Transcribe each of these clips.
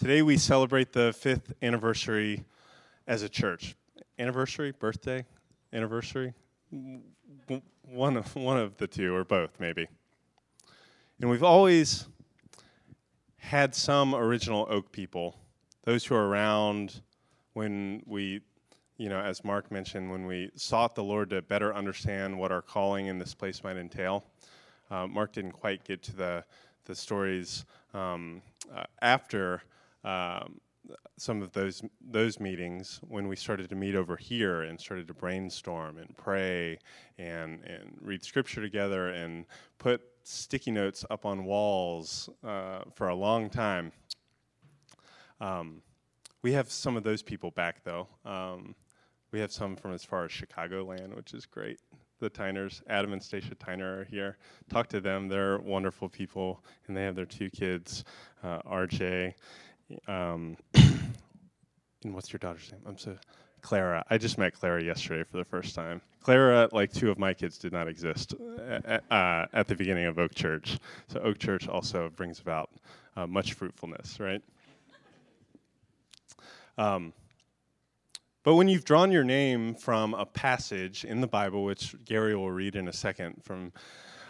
Today we celebrate the fifth anniversary as a church. Anniversary, birthday, anniversary, one of, one of the two or both maybe. And we've always had some original Oak people, those who are around when we, you know, as Mark mentioned, when we sought the Lord to better understand what our calling in this place might entail. Uh, Mark didn't quite get to the the stories um, uh, after um, some of those those meetings when we started to meet over here and started to brainstorm and pray and and read scripture together and put sticky notes up on walls uh, for a long time. Um, we have some of those people back though. Um, we have some from as far as Chicagoland, which is great the Tyners, Adam and Stacia Tyner are here. Talk to them. They're wonderful people, and they have their two kids, uh, RJ. Um, and what's your daughter's name? I'm so Clara. I just met Clara yesterday for the first time. Clara, like two of my kids, did not exist at, uh, uh, at the beginning of Oak Church. So Oak Church also brings about uh, much fruitfulness, right? Um, but when you've drawn your name from a passage in the Bible, which Gary will read in a second from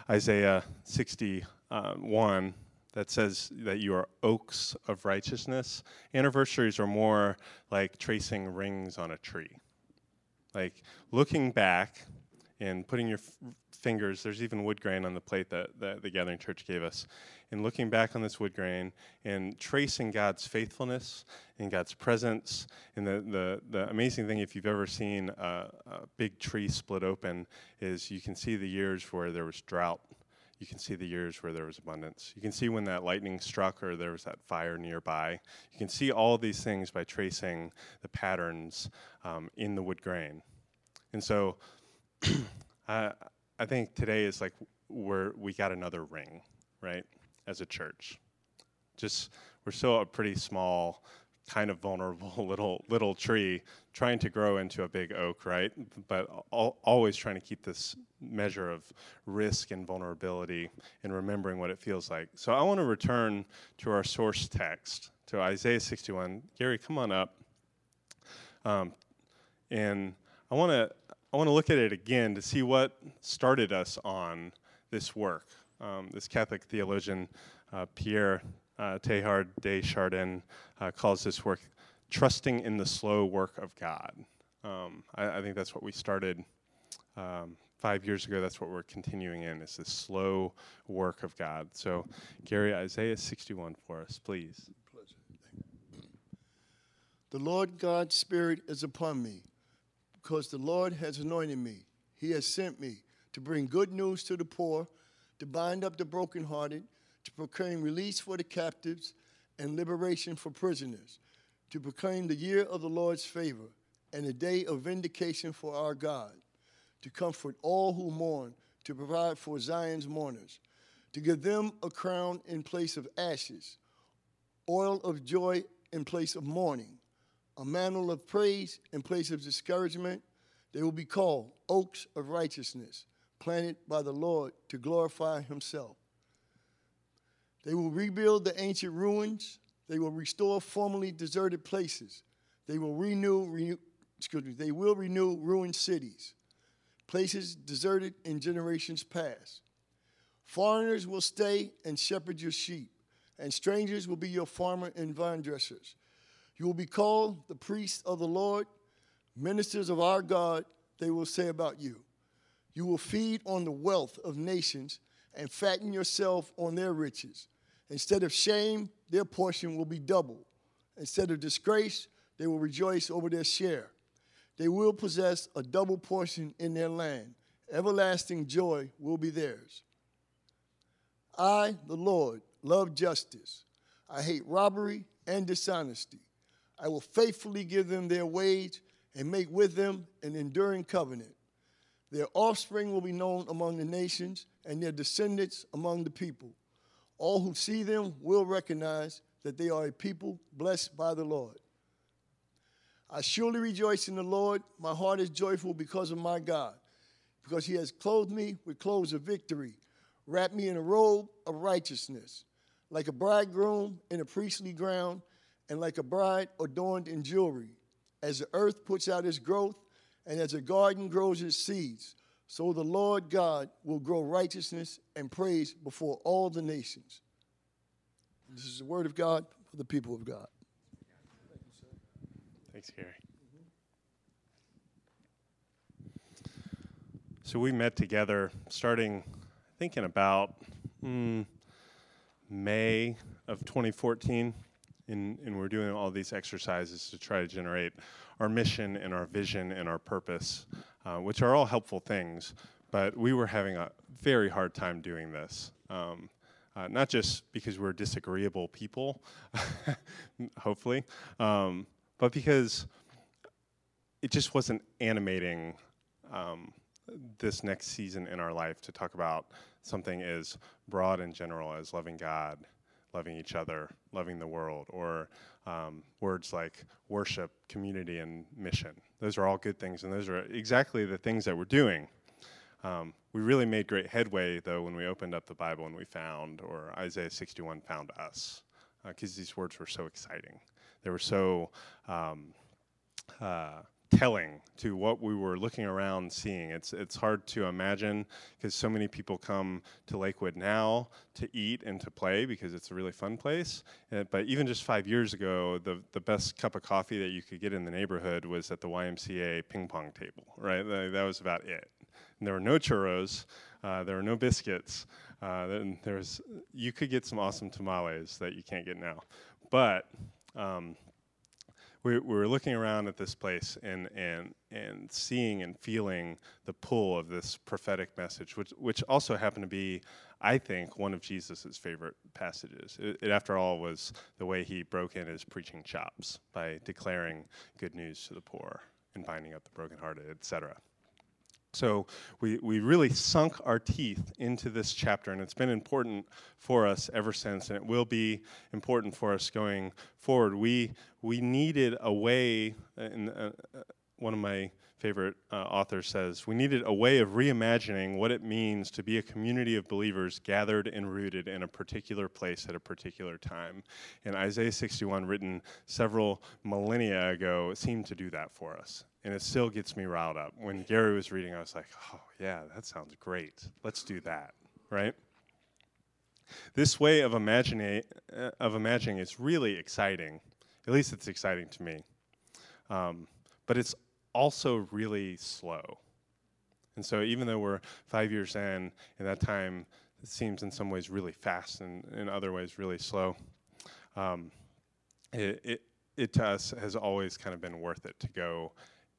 Isaiah 61, that says that you are oaks of righteousness, anniversaries are more like tracing rings on a tree. Like looking back and putting your f- fingers, there's even wood grain on the plate that, that the Gathering Church gave us, and looking back on this wood grain and tracing God's faithfulness and God's presence. And the, the, the amazing thing, if you've ever seen a, a big tree split open, is you can see the years where there was drought. You can see the years where there was abundance. You can see when that lightning struck or there was that fire nearby. You can see all these things by tracing the patterns um, in the wood grain. And so I, I think today is like where we got another ring, right? as a church. Just we're still a pretty small, kind of vulnerable little little tree trying to grow into a big oak, right? But al- always trying to keep this measure of risk and vulnerability and remembering what it feels like. So I want to return to our source text, to Isaiah 61. Gary, come on up. Um, and I want to I want to look at it again to see what started us on this work um, this Catholic theologian, uh, Pierre uh, Teilhard de Chardin, uh, calls this work trusting in the slow work of God. Um, I, I, think that's what we started um, five years ago. That's what we're continuing in, is this slow work of God. So, Gary, Isaiah 61 for us, please. The Lord God's Spirit is upon me, because the Lord has anointed me. He has sent me to bring good news to the poor to bind up the brokenhearted, to proclaim release for the captives and liberation for prisoners, to proclaim the year of the Lord's favor and the day of vindication for our God, to comfort all who mourn, to provide for Zion's mourners, to give them a crown in place of ashes, oil of joy in place of mourning, a mantle of praise in place of discouragement. They will be called oaks of righteousness planted by the Lord to glorify himself. They will rebuild the ancient ruins. They will restore formerly deserted places. They will renew, renew excuse me, they will renew ruined cities, places deserted in generations past. Foreigners will stay and shepherd your sheep, and strangers will be your farmer and vine dressers. You will be called the priests of the Lord, ministers of our God, they will say about you. You will feed on the wealth of nations and fatten yourself on their riches. Instead of shame, their portion will be double. Instead of disgrace, they will rejoice over their share. They will possess a double portion in their land. Everlasting joy will be theirs. I, the Lord, love justice. I hate robbery and dishonesty. I will faithfully give them their wage and make with them an enduring covenant. Their offspring will be known among the nations, and their descendants among the people. All who see them will recognize that they are a people blessed by the Lord. I surely rejoice in the Lord. My heart is joyful because of my God, because he has clothed me with clothes of victory, wrapped me in a robe of righteousness, like a bridegroom in a priestly gown, and like a bride adorned in jewelry. As the earth puts out its growth, and as a garden grows its seeds, so the Lord God will grow righteousness and praise before all the nations. This is the word of God for the people of God. Thanks, Gary. So we met together starting, I think, in about mm, May of 2014. And, and we're doing all these exercises to try to generate our mission and our vision and our purpose, uh, which are all helpful things. But we were having a very hard time doing this. Um, uh, not just because we're disagreeable people, hopefully, um, but because it just wasn't animating um, this next season in our life to talk about something as broad and general as loving God, loving each other, loving the world, or um, words like worship, community, and mission. Those are all good things, and those are exactly the things that we're doing. Um, we really made great headway, though, when we opened up the Bible and we found, or Isaiah 61 found us, because uh, these words were so exciting. They were so um, uh, telling to what we were looking around seeing. It's it's hard to imagine because so many people come to Lakewood now to eat and to play because it's a really fun place. Uh, but even just five years ago, the the best cup of coffee that you could get in the neighborhood was at the YMCA ping pong table. Right, that, was about it. And there were no churros. Uh, there were no biscuits. Uh, there was you could get some awesome tamales that you can't get now, but um, we, we were looking around at this place and, and, and seeing and feeling the pull of this prophetic message, which, which also happened to be, I think, one of Jesus' favorite passages. It, it, after all, was the way he broke in his preaching chops by declaring good news to the poor and binding up the brokenhearted, etc. So we, we really sunk our teeth into this chapter, and it's been important for us ever since, and it will be important for us going forward. We, we needed a way, and uh, uh, one of my favorite uh, authors says, we needed a way of reimagining what it means to be a community of believers gathered and rooted in a particular place at a particular time. And Isaiah 61, written several millennia ago, seemed to do that for us and it still gets me riled up. When Gary was reading, I was like, oh, yeah, that sounds great. Let's do that, right? This way of imagining, uh, of imagining is really exciting. At least it's exciting to me. Um, but it's also really slow. And so, even though we're five years in, and that time it seems in some ways really fast and in other ways really slow, um, it, it, it to us has always kind of been worth it to go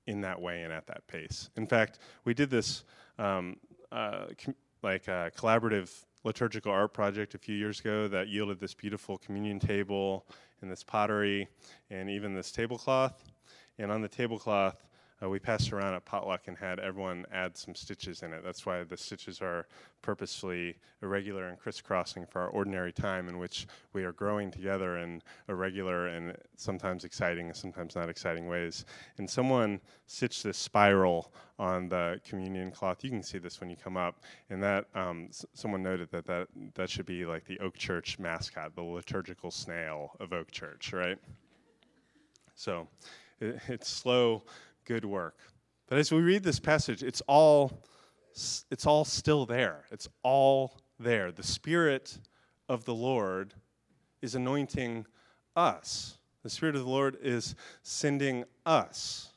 in that way and at that pace. In fact, we did this um, uh, com- like a collaborative liturgical art project a few years ago that yielded this beautiful communion table and this pottery and even this tablecloth. And on the tablecloth, uh, we passed around a potluck and had everyone add some stitches in it. That's why the stitches are purposefully irregular and crisscrossing for our ordinary time in which we are growing together in irregular and sometimes exciting and sometimes not exciting ways. And someone stitched this spiral on the communion cloth. You can see this when you come up. And that um, s- someone noted that, that that should be like the Oak Church mascot, the liturgical snail of Oak Church, right? So it, it's slow good work. But as we read this passage, it's all it's all still there. It's all there. The spirit of the Lord is anointing us. The spirit of the Lord is sending us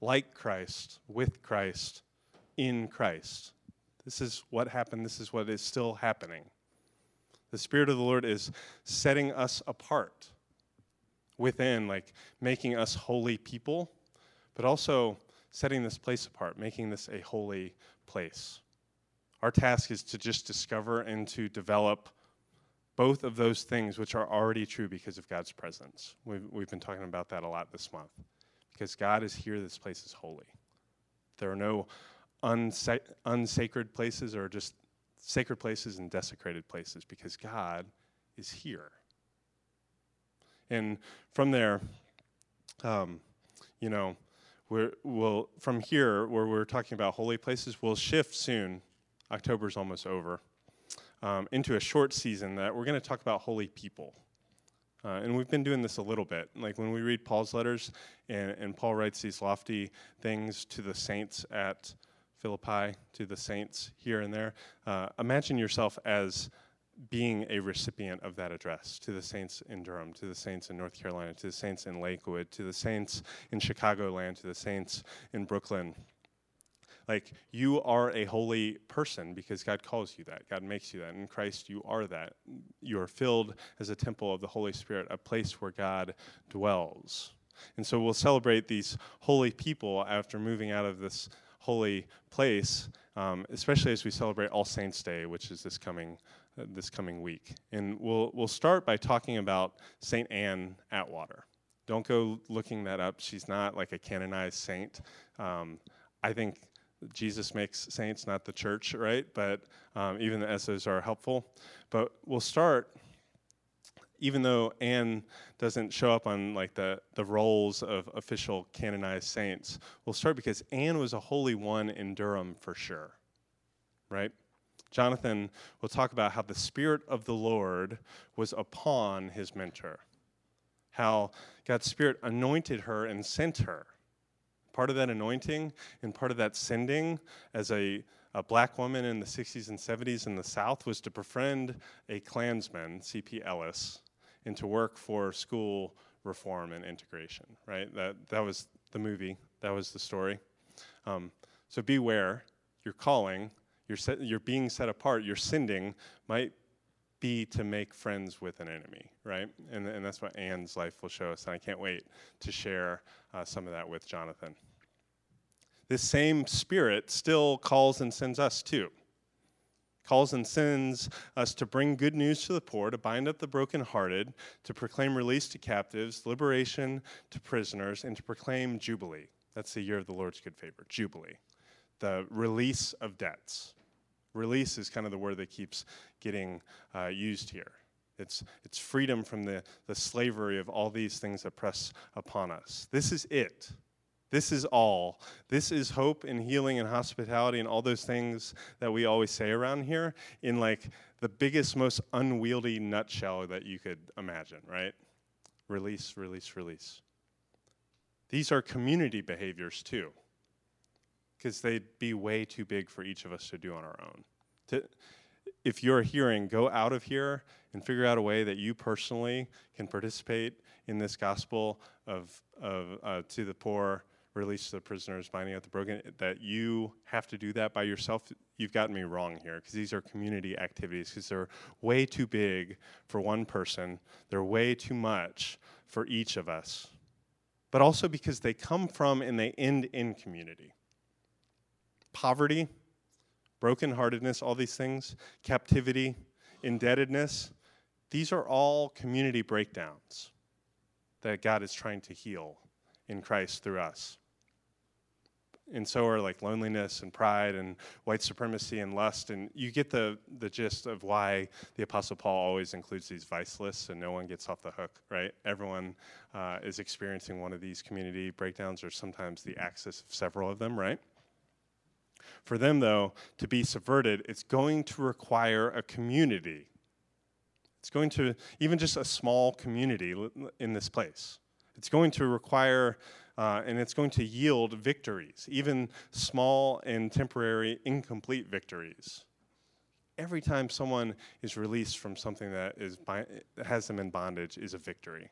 like Christ, with Christ, in Christ. This is what happened. This is what is still happening. The Spirit of the Lord is setting us apart within, like making us holy people but also setting this place apart, making this a holy place. Our task is to just discover and to develop both of those things which are already true because of God's presence. We've, we've been talking about that a lot this month. Because God is here, this place is holy. There are no unsa- unsacred places or just sacred places and desecrated places because God is here. And from there, um, you know, we're, we'll, from here, where we're talking about holy places, we'll shift soon. October's almost over. Um, into a short season that we're going to talk about holy people. Uh, and we've been doing this a little bit. Like when we read Paul's letters, and, and Paul writes these lofty things to the saints at Philippi, to the saints here and there, uh, imagine yourself as being a recipient of that address to the saints in Durham, to the saints in North Carolina, to the saints in Lakewood, to the saints in Chicagoland, to the saints in Brooklyn. Like, you are a holy person because God calls you that. God makes you that. In Christ, you are that. You are filled as a temple of the Holy Spirit, a place where God dwells. And so we'll celebrate these holy people after moving out of this holy place, um, especially as we celebrate All Saints' Day, which is this coming this coming week. And we'll, we'll start by talking about St. Ann Atwater. Don't go looking that up. She's not like a canonized saint. Um, I think Jesus makes saints, not the church, right? But um, even the essays are helpful. But we'll start, even though Ann doesn't show up on like the, the rolls of official canonized saints, we'll start because Ann was a holy one in Durham for sure, right? Jonathan will talk about how the Spirit of the Lord was upon his mentor, how God's Spirit anointed her and sent her. Part of that anointing and part of that sending as a, a black woman in the 60s and 70s in the South was to befriend a Klansman, C.P. Ellis, and to work for school reform and integration, right? That, that was the movie, that was the story. Um, so beware, your calling you're, set, you're being set apart, your sending might be to make friends with an enemy, right? And, and that's what Ann's life will show us, and I can't wait to share uh, some of that with Jonathan. This same Spirit still calls and sends us too. Calls and sends us to bring good news to the poor, to bind up the brokenhearted, to proclaim release to captives, liberation to prisoners, and to proclaim Jubilee. That's the year of the Lord's good favor, Jubilee. The release of debts. Release is kind of the word that keeps getting uh, used here. It's, it's freedom from the, the slavery of all these things that press upon us. This is it. This is all. This is hope and healing and hospitality and all those things that we always say around here in like the biggest, most unwieldy nutshell that you could imagine, right? Release, release, release. These are community behaviors too because they'd be way too big for each of us to do on our own. To, if you're hearing, go out of here and figure out a way that you personally can participate in this gospel of, of uh, to the poor, release the prisoners, binding up the broken, that you have to do that by yourself, you've gotten me wrong here because these are community activities because they're way too big for one person, they're way too much for each of us, but also because they come from and they end in community poverty, brokenheartedness, all these things, captivity, indebtedness, these are all community breakdowns that God is trying to heal in Christ through us. And so are like loneliness and pride and white supremacy and lust. And you get the, the gist of why the Apostle Paul always includes these vice lists so no one gets off the hook, right? Everyone uh, is experiencing one of these community breakdowns or sometimes the axis of several of them, right? For them, though, to be subverted, it's going to require a community. It's going to, even just a small community in this place. It's going to require, uh, and it's going to yield victories, even small and temporary, incomplete victories. Every time someone is released from something that is has them in bondage is a victory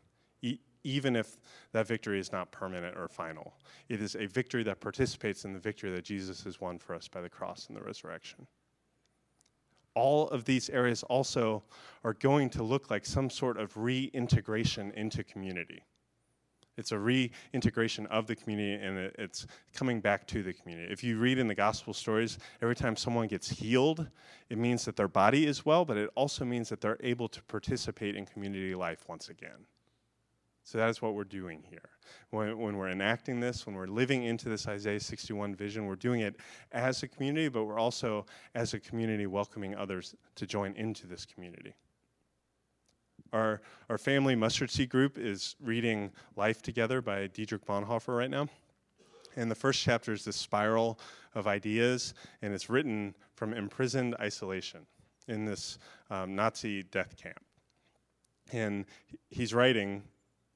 even if that victory is not permanent or final. It is a victory that participates in the victory that Jesus has won for us by the cross and the resurrection. All of these areas also are going to look like some sort of reintegration into community. It's a reintegration of the community and it's coming back to the community. If you read in the gospel stories, every time someone gets healed, it means that their body is well, but it also means that they're able to participate in community life once again. So that is what we're doing here. When, when, we're enacting this, when we're living into this Isaiah 61 vision, we're doing it as a community, but we're also, as a community, welcoming others to join into this community. Our, our family mustard seed group is reading Life Together by Dietrich Bonhoeffer right now. And the first chapter is this spiral of ideas, and it's written from imprisoned isolation in this um, Nazi death camp. And he's writing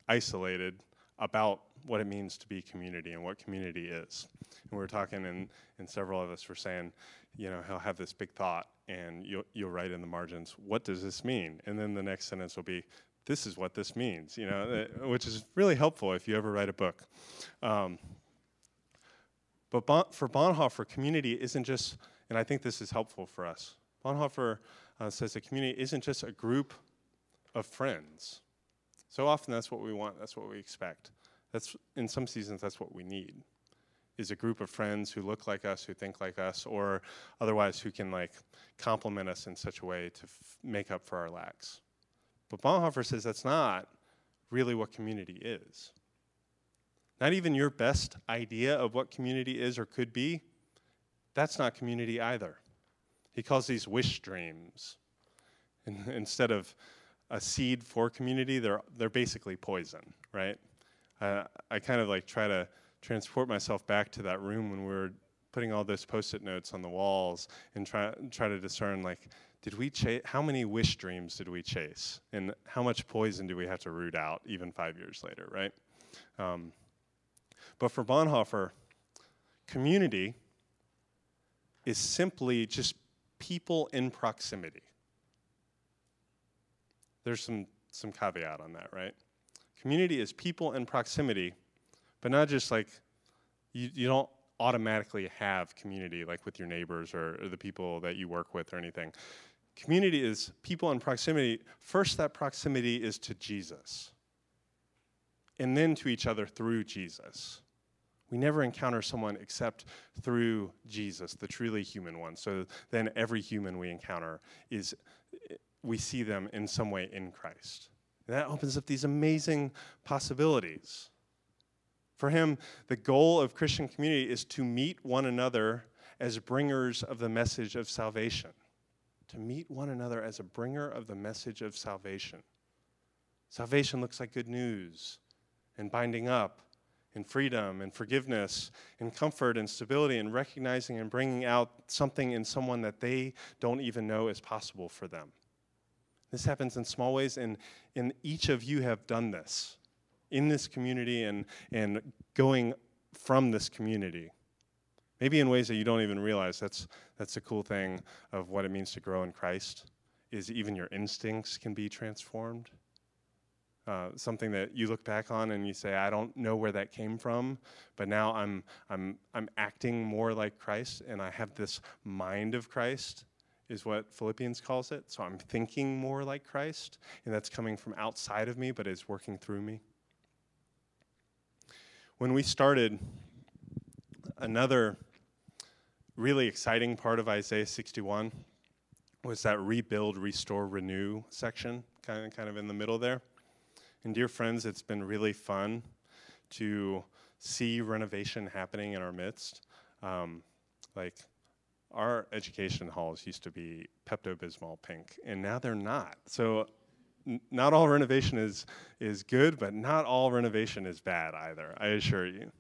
isolated about what it means to be community and what community is. And we were talking, and, and several of us were saying, you know, he'll have this big thought, and you'll, you'll write in the margins, what does this mean? And then the next sentence will be, this is what this means, you know, uh, which is really helpful if you ever write a book. Um, but bon- for Bonhoeffer, community isn't just, and I think this is helpful for us. Bonhoeffer uh, says a community isn't just a group of friends. So often that's what we want, that's what we expect. That's in some seasons that's what we need. Is a group of friends who look like us, who think like us, or otherwise who can like complement us in such a way to f- make up for our lacks. But Bonhoeffer says that's not really what community is. Not even your best idea of what community is or could be, that's not community either. He calls these wish dreams. And instead of a seed for community, they're, they're basically poison, right? Uh, I kind of like try to transport myself back to that room when we were putting all those post-it notes on the walls and try, try to discern like, did we chase, how many wish dreams did we chase? And how much poison do we have to root out even five years later, right? Um, but for Bonhoeffer, community is simply just people in proximity. There's some, some caveat on that, right? Community is people in proximity, but not just like you, you don't automatically have community like with your neighbors or, or the people that you work with or anything. Community is people in proximity. First, that proximity is to Jesus, and then to each other through Jesus. We never encounter someone except through Jesus, the truly human one. So then every human we encounter is, we see them in some way in Christ. And that opens up these amazing possibilities. For him, the goal of Christian community is to meet one another as bringers of the message of salvation. To meet one another as a bringer of the message of salvation. Salvation looks like good news and binding up and freedom and forgiveness and comfort and stability and recognizing and bringing out something in someone that they don't even know is possible for them. This happens in small ways, and, and each of you have done this in this community and, and going from this community. Maybe in ways that you don't even realize. That's, that's the cool thing of what it means to grow in Christ, is even your instincts can be transformed. Uh, something that you look back on and you say, I don't know where that came from, but now I'm, I'm, I'm acting more like Christ and I have this mind of Christ, is what Philippians calls it. So I'm thinking more like Christ, and that's coming from outside of me, but is working through me. When we started, another really exciting part of Isaiah 61 was that rebuild, restore, renew section, kind of, kind of in the middle there. And dear friends, it's been really fun to see renovation happening in our midst. Um, like our education halls used to be Pepto Bismol pink, and now they're not. So n- not all renovation is is good, but not all renovation is bad either. I assure you.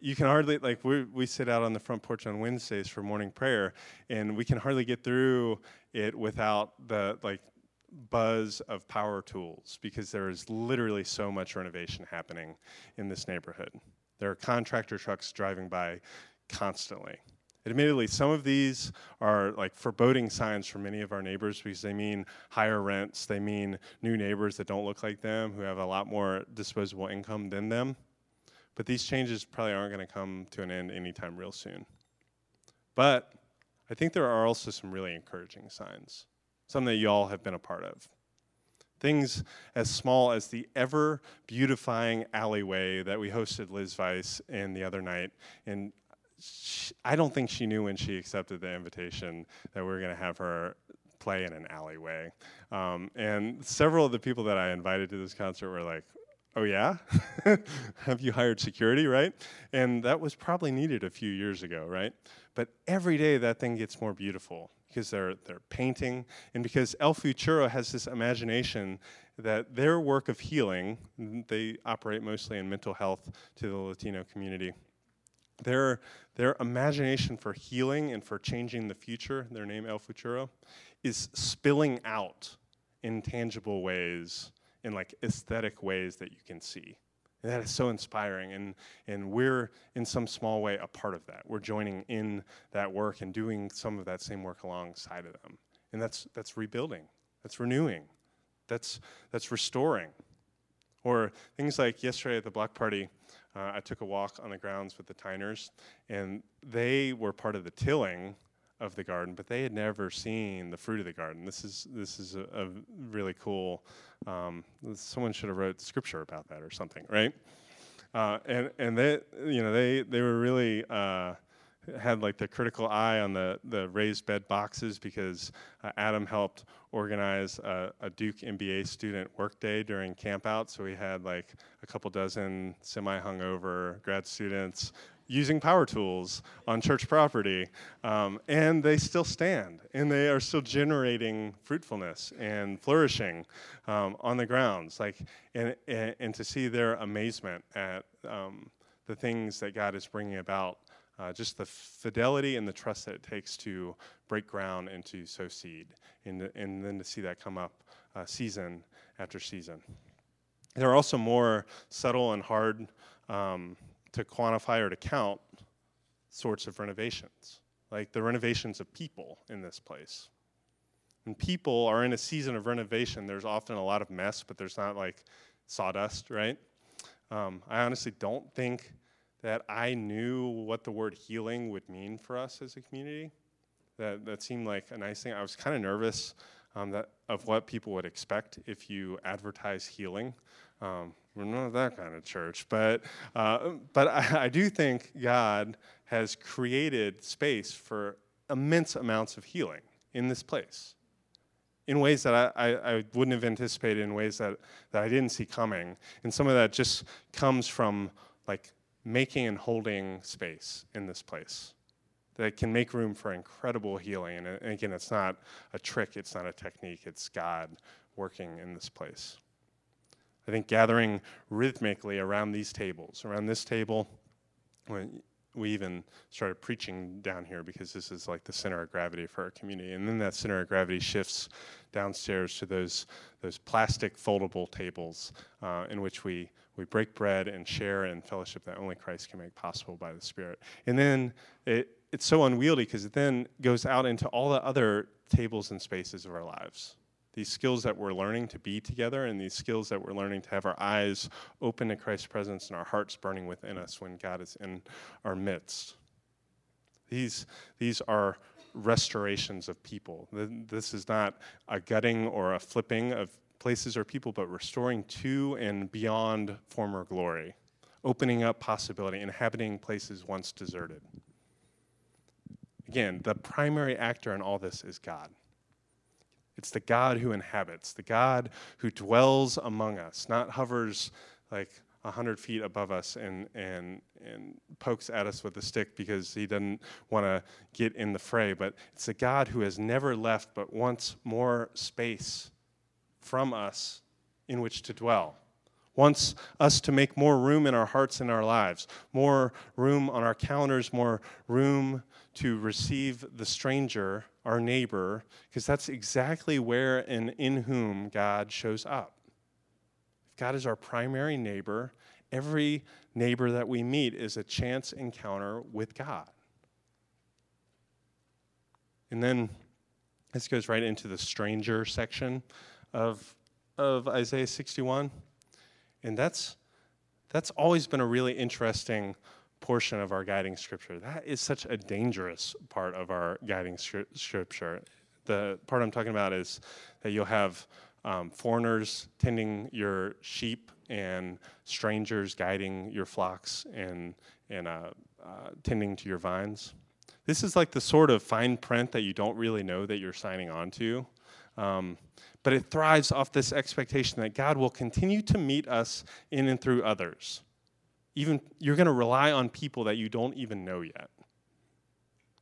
You can hardly like we we sit out on the front porch on Wednesdays for morning prayer, and we can hardly get through it without the like buzz of power tools because there is literally so much renovation happening in this neighborhood. There are contractor trucks driving by constantly. Admittedly, some of these are like foreboding signs for many of our neighbors because they mean higher rents, they mean new neighbors that don't look like them, who have a lot more disposable income than them. But these changes probably aren't going to come to an end anytime real soon. But I think there are also some really encouraging signs some that you all have been a part of. Things as small as the ever beautifying alleyway that we hosted Liz Vice in the other night. And she, I don't think she knew when she accepted the invitation that we were going to have her play in an alleyway. Um, and several of the people that I invited to this concert were like, oh yeah? Have you hired security? Right? And that was probably needed a few years ago right? But every day that thing gets more beautiful because they're, they're painting, and because El Futuro has this imagination that their work of healing, they operate mostly in mental health to the Latino community. Their, their imagination for healing and for changing the future, their name El Futuro, is spilling out in tangible ways, in like aesthetic ways that you can see. And that is so inspiring. And, and we're, in some small way, a part of that. We're joining in that work and doing some of that same work alongside of them. And that's, that's rebuilding, that's renewing, that's, that's restoring. Or things like yesterday at the block party, uh, I took a walk on the grounds with the Tyners, and they were part of the tilling of the garden, but they had never seen the fruit of the garden. This is this is a, a really cool. Um, someone should have wrote scripture about that or something, right? Uh, and and they you know they they were really. Uh, had like the critical eye on the, the raised bed boxes because uh, Adam helped organize a, a, Duke MBA student workday during campout. So we had like a couple dozen semi hungover grad students using power tools on church property, um, and they still stand, and they are still generating fruitfulness and flourishing um, on the grounds. Like, and, and, and to see their amazement at um, the things that God is bringing about. Uh, just the fidelity and the trust that it takes to break ground and to sow seed, and, and then to see that come up uh, season after season. There are also more subtle and hard um, to quantify or to count sorts of renovations, like the renovations of people in this place. When people are in a season of renovation, there's often a lot of mess, but there's not like sawdust, right? Um, I honestly don't think that I knew what the word healing would mean for us as a community. That, that seemed like a nice thing. I was kind of nervous um, that, of what people would expect if you advertise healing. Um, we're not that kind of church, but uh, but I, I, do think God has created space for immense amounts of healing in this place, in ways that I, I, I wouldn't have anticipated, in ways that that I didn't see coming, and some of that just comes from like making and holding space in this place that can make room for incredible healing. And, again, it's not a trick, it's not a technique, it's God working in this place. I think gathering rhythmically around these tables, around this table, when we even started preaching down here because this is like the center of gravity for our community. And then that center of gravity shifts downstairs to those, those plastic foldable tables uh, in which we, we break bread and share in fellowship that only Christ can make possible by the Spirit. And then it, it's so unwieldy because it then goes out into all the other tables and spaces of our lives these skills that we're learning to be together and these skills that we're learning to have our eyes open to Christ's presence and our hearts burning within us when God is in our midst. These, these are restorations of people. This is not a gutting or a flipping of places or people, but restoring to and beyond former glory, opening up possibility, inhabiting places once deserted. Again, the primary actor in all this is God. It's the God who inhabits, the God who dwells among us, not hovers like a hundred feet above us and, and, and pokes at us with a stick because he doesn't want to get in the fray. But it's a God who has never left but wants more space from us in which to dwell. Wants us to make more room in our hearts and our lives, more room on our calendars, more room to receive the stranger our neighbor, because that's exactly where and in whom God shows up. If God is our primary neighbor, every neighbor that we meet is a chance encounter with God. And then this goes right into the stranger section of, of Isaiah 61. And that's, that's always been a really interesting portion of our guiding scripture. That is such a dangerous part of our guiding scripture. The part I'm talking about is that you'll have um, foreigners tending your sheep and strangers guiding your flocks and, and uh, uh, tending to your vines. This is like the sort of fine print that you don't really know that you're signing on to. Um, but it thrives off this expectation that God will continue to meet us in and through others even you're going to rely on people that you don't even know yet.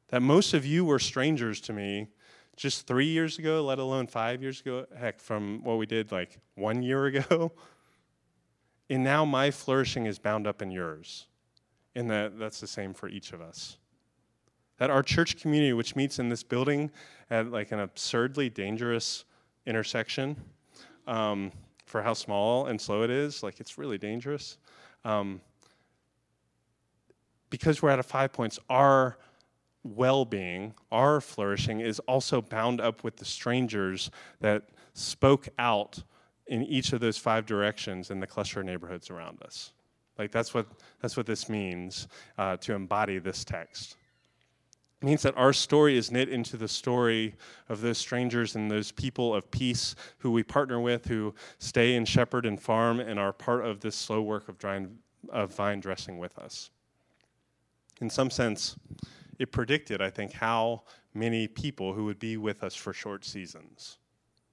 That most of you were strangers to me just three years ago, let alone five years ago, heck, from what we did like one year ago. And now my flourishing is bound up in yours. And that, that's the same for each of us. That our church community, which meets in this building at like an absurdly dangerous intersection um, for how small and slow it is. Like it's really dangerous. Um, because we're at a five points, our well being, our flourishing is also bound up with the strangers that spoke out in each of those five directions in the cluster of neighborhoods around us. Like that's what, that's what this means uh, to embody this text. Means that our story is knit into the story of those strangers and those people of peace who we partner with, who stay and shepherd and farm and are part of this slow work of, of vine dressing with us. In some sense, it predicted, I think, how many people who would be with us for short seasons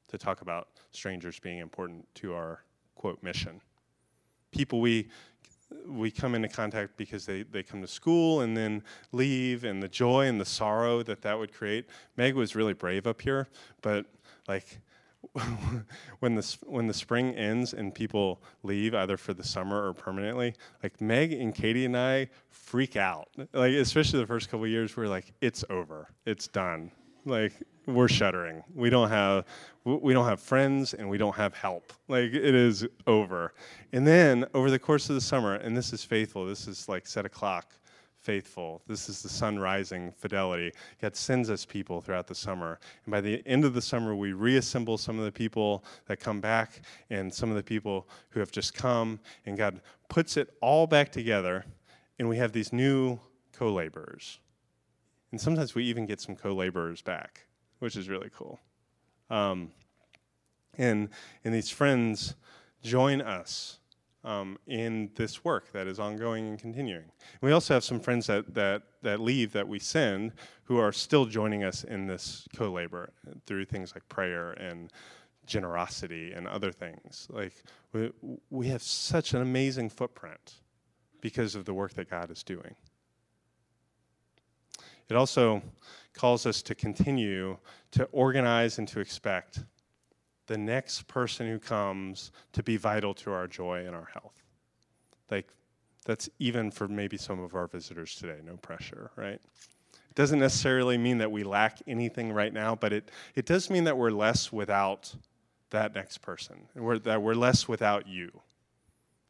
to talk about strangers being important to our quote mission. People we we come into contact because they, they come to school and then leave and the joy and the sorrow that that would create meg was really brave up here but like when the when the spring ends and people leave either for the summer or permanently, like Meg and Katie and I freak out. Like especially the first couple years, we're like, it's over, it's done. Like we're shuddering. We don't have we don't have friends and we don't have help. Like it is over. And then over the course of the summer, and this is faithful. This is like set a clock faithful. This is the sun rising fidelity. God sends us people throughout the summer. And by the end of the summer, we reassemble some of the people that come back and some of the people who have just come. And God puts it all back together. And we have these new co laborers. And sometimes we even get some co laborers back, which is really cool. Um, and, and these friends join us um, in this work that is ongoing and continuing. We also have some friends that, that, that leave that we send who are still joining us in this co labor through things like prayer and generosity and other things. Like, we, we have such an amazing footprint because of the work that God is doing. It also calls us to continue to organize and to expect the next person who comes to be vital to our joy and our health. Like, that's even for maybe some of our visitors today, no pressure, right? It doesn't necessarily mean that we lack anything right now, but it, it does mean that we're less without that next person, and we're, that we're less without you.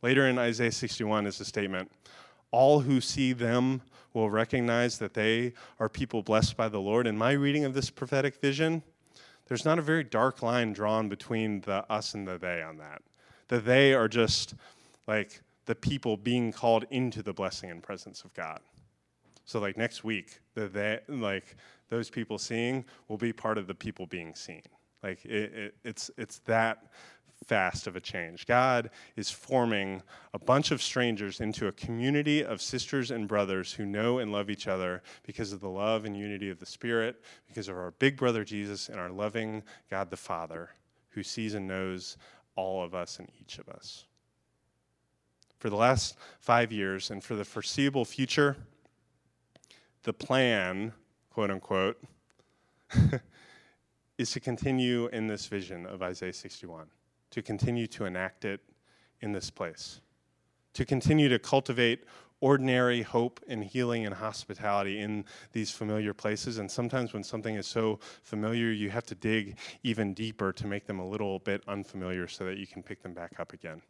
Later in Isaiah 61 is a statement all who see them will recognize that they are people blessed by the Lord. In my reading of this prophetic vision, there's not a very dark line drawn between the us and the they on that. The they are just like the people being called into the blessing and presence of God. So like next week, the they like those people seeing will be part of the people being seen. Like it, it, it's it's that fast of a change. God is forming a bunch of strangers into a community of sisters and brothers who know and love each other because of the love and unity of the Spirit, because of our big brother Jesus and our loving God the Father who sees and knows all of us and each of us. For the last five years and for the foreseeable future, the plan, quote unquote, is to continue in this vision of Isaiah 61 to continue to enact it in this place, to continue to cultivate ordinary hope and healing and hospitality in these familiar places. And sometimes when something is so familiar, you have to dig even deeper to make them a little bit unfamiliar so that you can pick them back up again.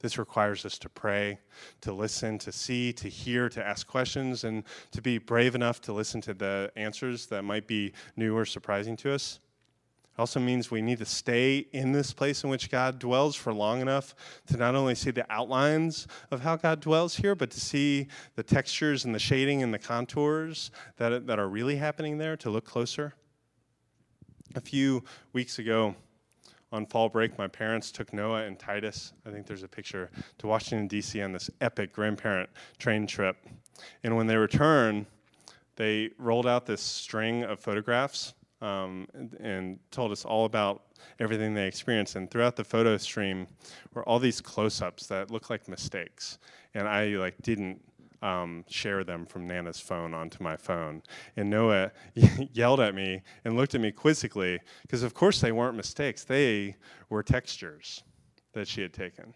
This requires us to pray, to listen, to see, to hear, to ask questions, and to be brave enough to listen to the answers that might be new or surprising to us. It also means we need to stay in this place in which God dwells for long enough to not only see the outlines of how God dwells here, but to see the textures and the shading and the contours that, that are really happening there, to look closer. A few weeks ago, on fall break, my parents took Noah and Titus, I think there's a picture, to Washington, D.C. on this epic grandparent train trip. And when they returned, they rolled out this string of photographs um, and, and, told us all about everything they experienced. And throughout the photo stream were all these close-ups that looked like mistakes, and I like didn't um, share them from Nana's phone onto my phone. And Noah yelled at me and looked at me quizzically because, of course, they weren't mistakes; they were textures that she had taken.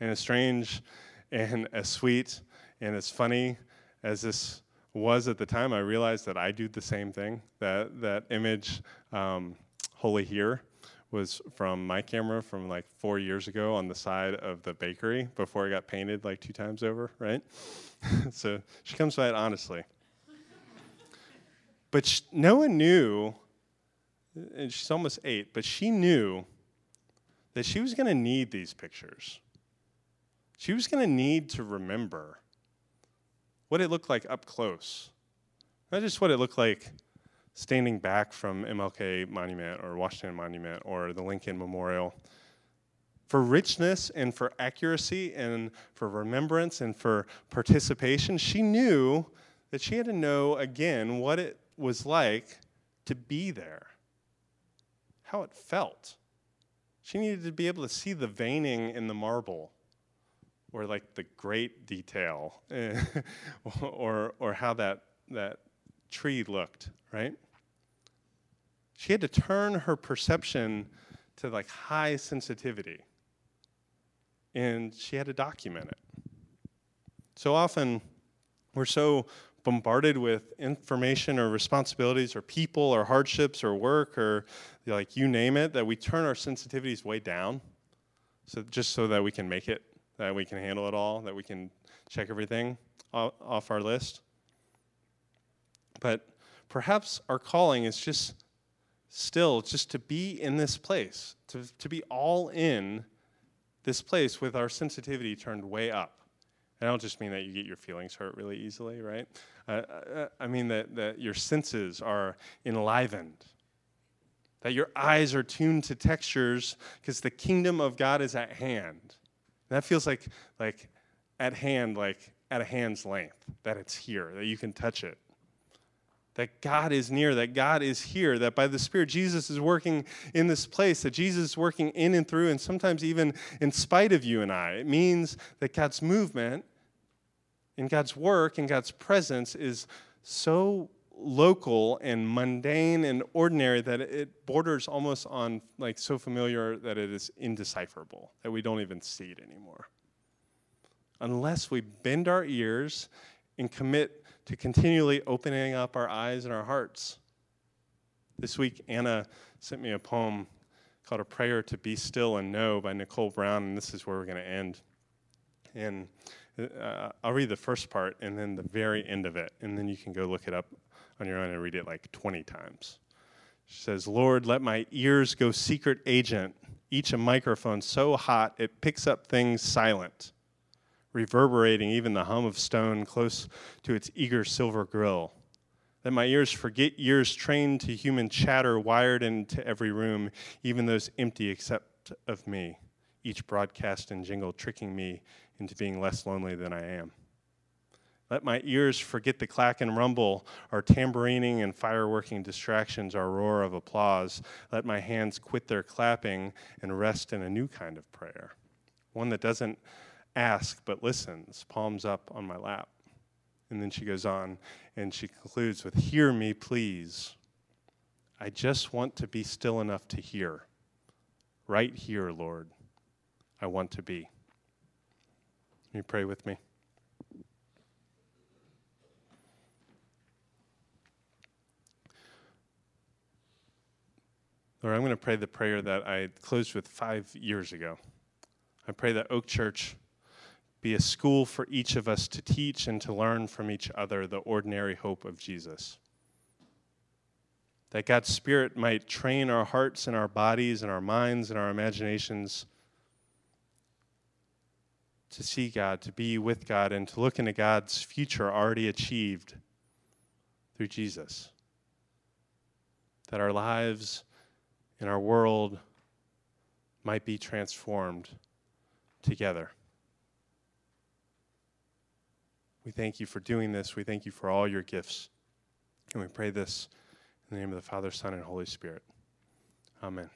And as strange and as sweet and as funny as this was at the time, I realized that I do the same thing. That that image, um, holy here, was from my camera from like four years ago on the side of the bakery before it got painted like two times over, right? so she comes by it honestly. but sh- one knew, and she's almost eight, but she knew that she was going to need these pictures. She was going to need to remember what it looked like up close, not just what it looked like standing back from MLK Monument or Washington Monument or the Lincoln Memorial. For richness and for accuracy and for remembrance and for participation, she knew that she had to know again what it was like to be there, how it felt. She needed to be able to see the veining in the marble or like the great detail eh, or, or how that, that tree looked, right? She had to turn her perception to like high sensitivity. And she had to document it. So often we're so bombarded with information or responsibilities or people or hardships or work or like you name it that we turn our sensitivities way down so just so that we can make it that we can handle it all that we can check everything off our list but perhaps our calling is just still just to be in this place, to, to be all in this place with our sensitivity turned way up. And I don't just mean that you get your feelings hurt really easily, right? Uh, I mean that, that your senses are enlivened, that your eyes are tuned to textures because the kingdom of God is at hand. That feels like, like at hand, like at a hand's length, that it's here, that you can touch it that God is near, that God is here, that by the Spirit, Jesus is working in this place, that Jesus is working in and through, and sometimes even in spite of you and I. It means that God's movement and God's work and God's presence is so local and mundane and ordinary that it borders almost on like so familiar that it is indecipherable, that we don't even see it anymore. Unless we bend our ears and commit to continually opening up our eyes and our hearts. This week, Anna sent me a poem called A Prayer to Be Still and Know by Nicole Brown, and this is where we're going to end. And uh, I'll read the first part and then the very end of it, and then you can go look it up on your own and read it like 20 times. She says, Lord, let my ears go secret agent, each a microphone so hot it picks up things silent reverberating even the hum of stone close to its eager silver grill. Let my ears forget ears trained to human chatter wired into every room, even those empty except of me, each broadcast and jingle tricking me into being less lonely than I am. Let my ears forget the clack and rumble, our tambourining and fireworking distractions, our roar of applause. Let my hands quit their clapping and rest in a new kind of prayer, one that doesn't ask but listens, palms up on my lap. And then she goes on and she concludes with, Hear me, please. I just want to be still enough to hear. Right here, Lord, I want to be. You pray with me? Lord, I'm going to pray the prayer that I closed with five years ago. I pray that Oak Church be a school for each of us to teach and to learn from each other the ordinary hope of Jesus. That God's Spirit might train our hearts and our bodies and our minds and our imaginations to see God, to be with God, and to look into God's future already achieved through Jesus. That our lives and our world might be transformed together. We thank you for doing this. We thank you for all your gifts. And we pray this in the name of the Father, Son, and Holy Spirit. Amen.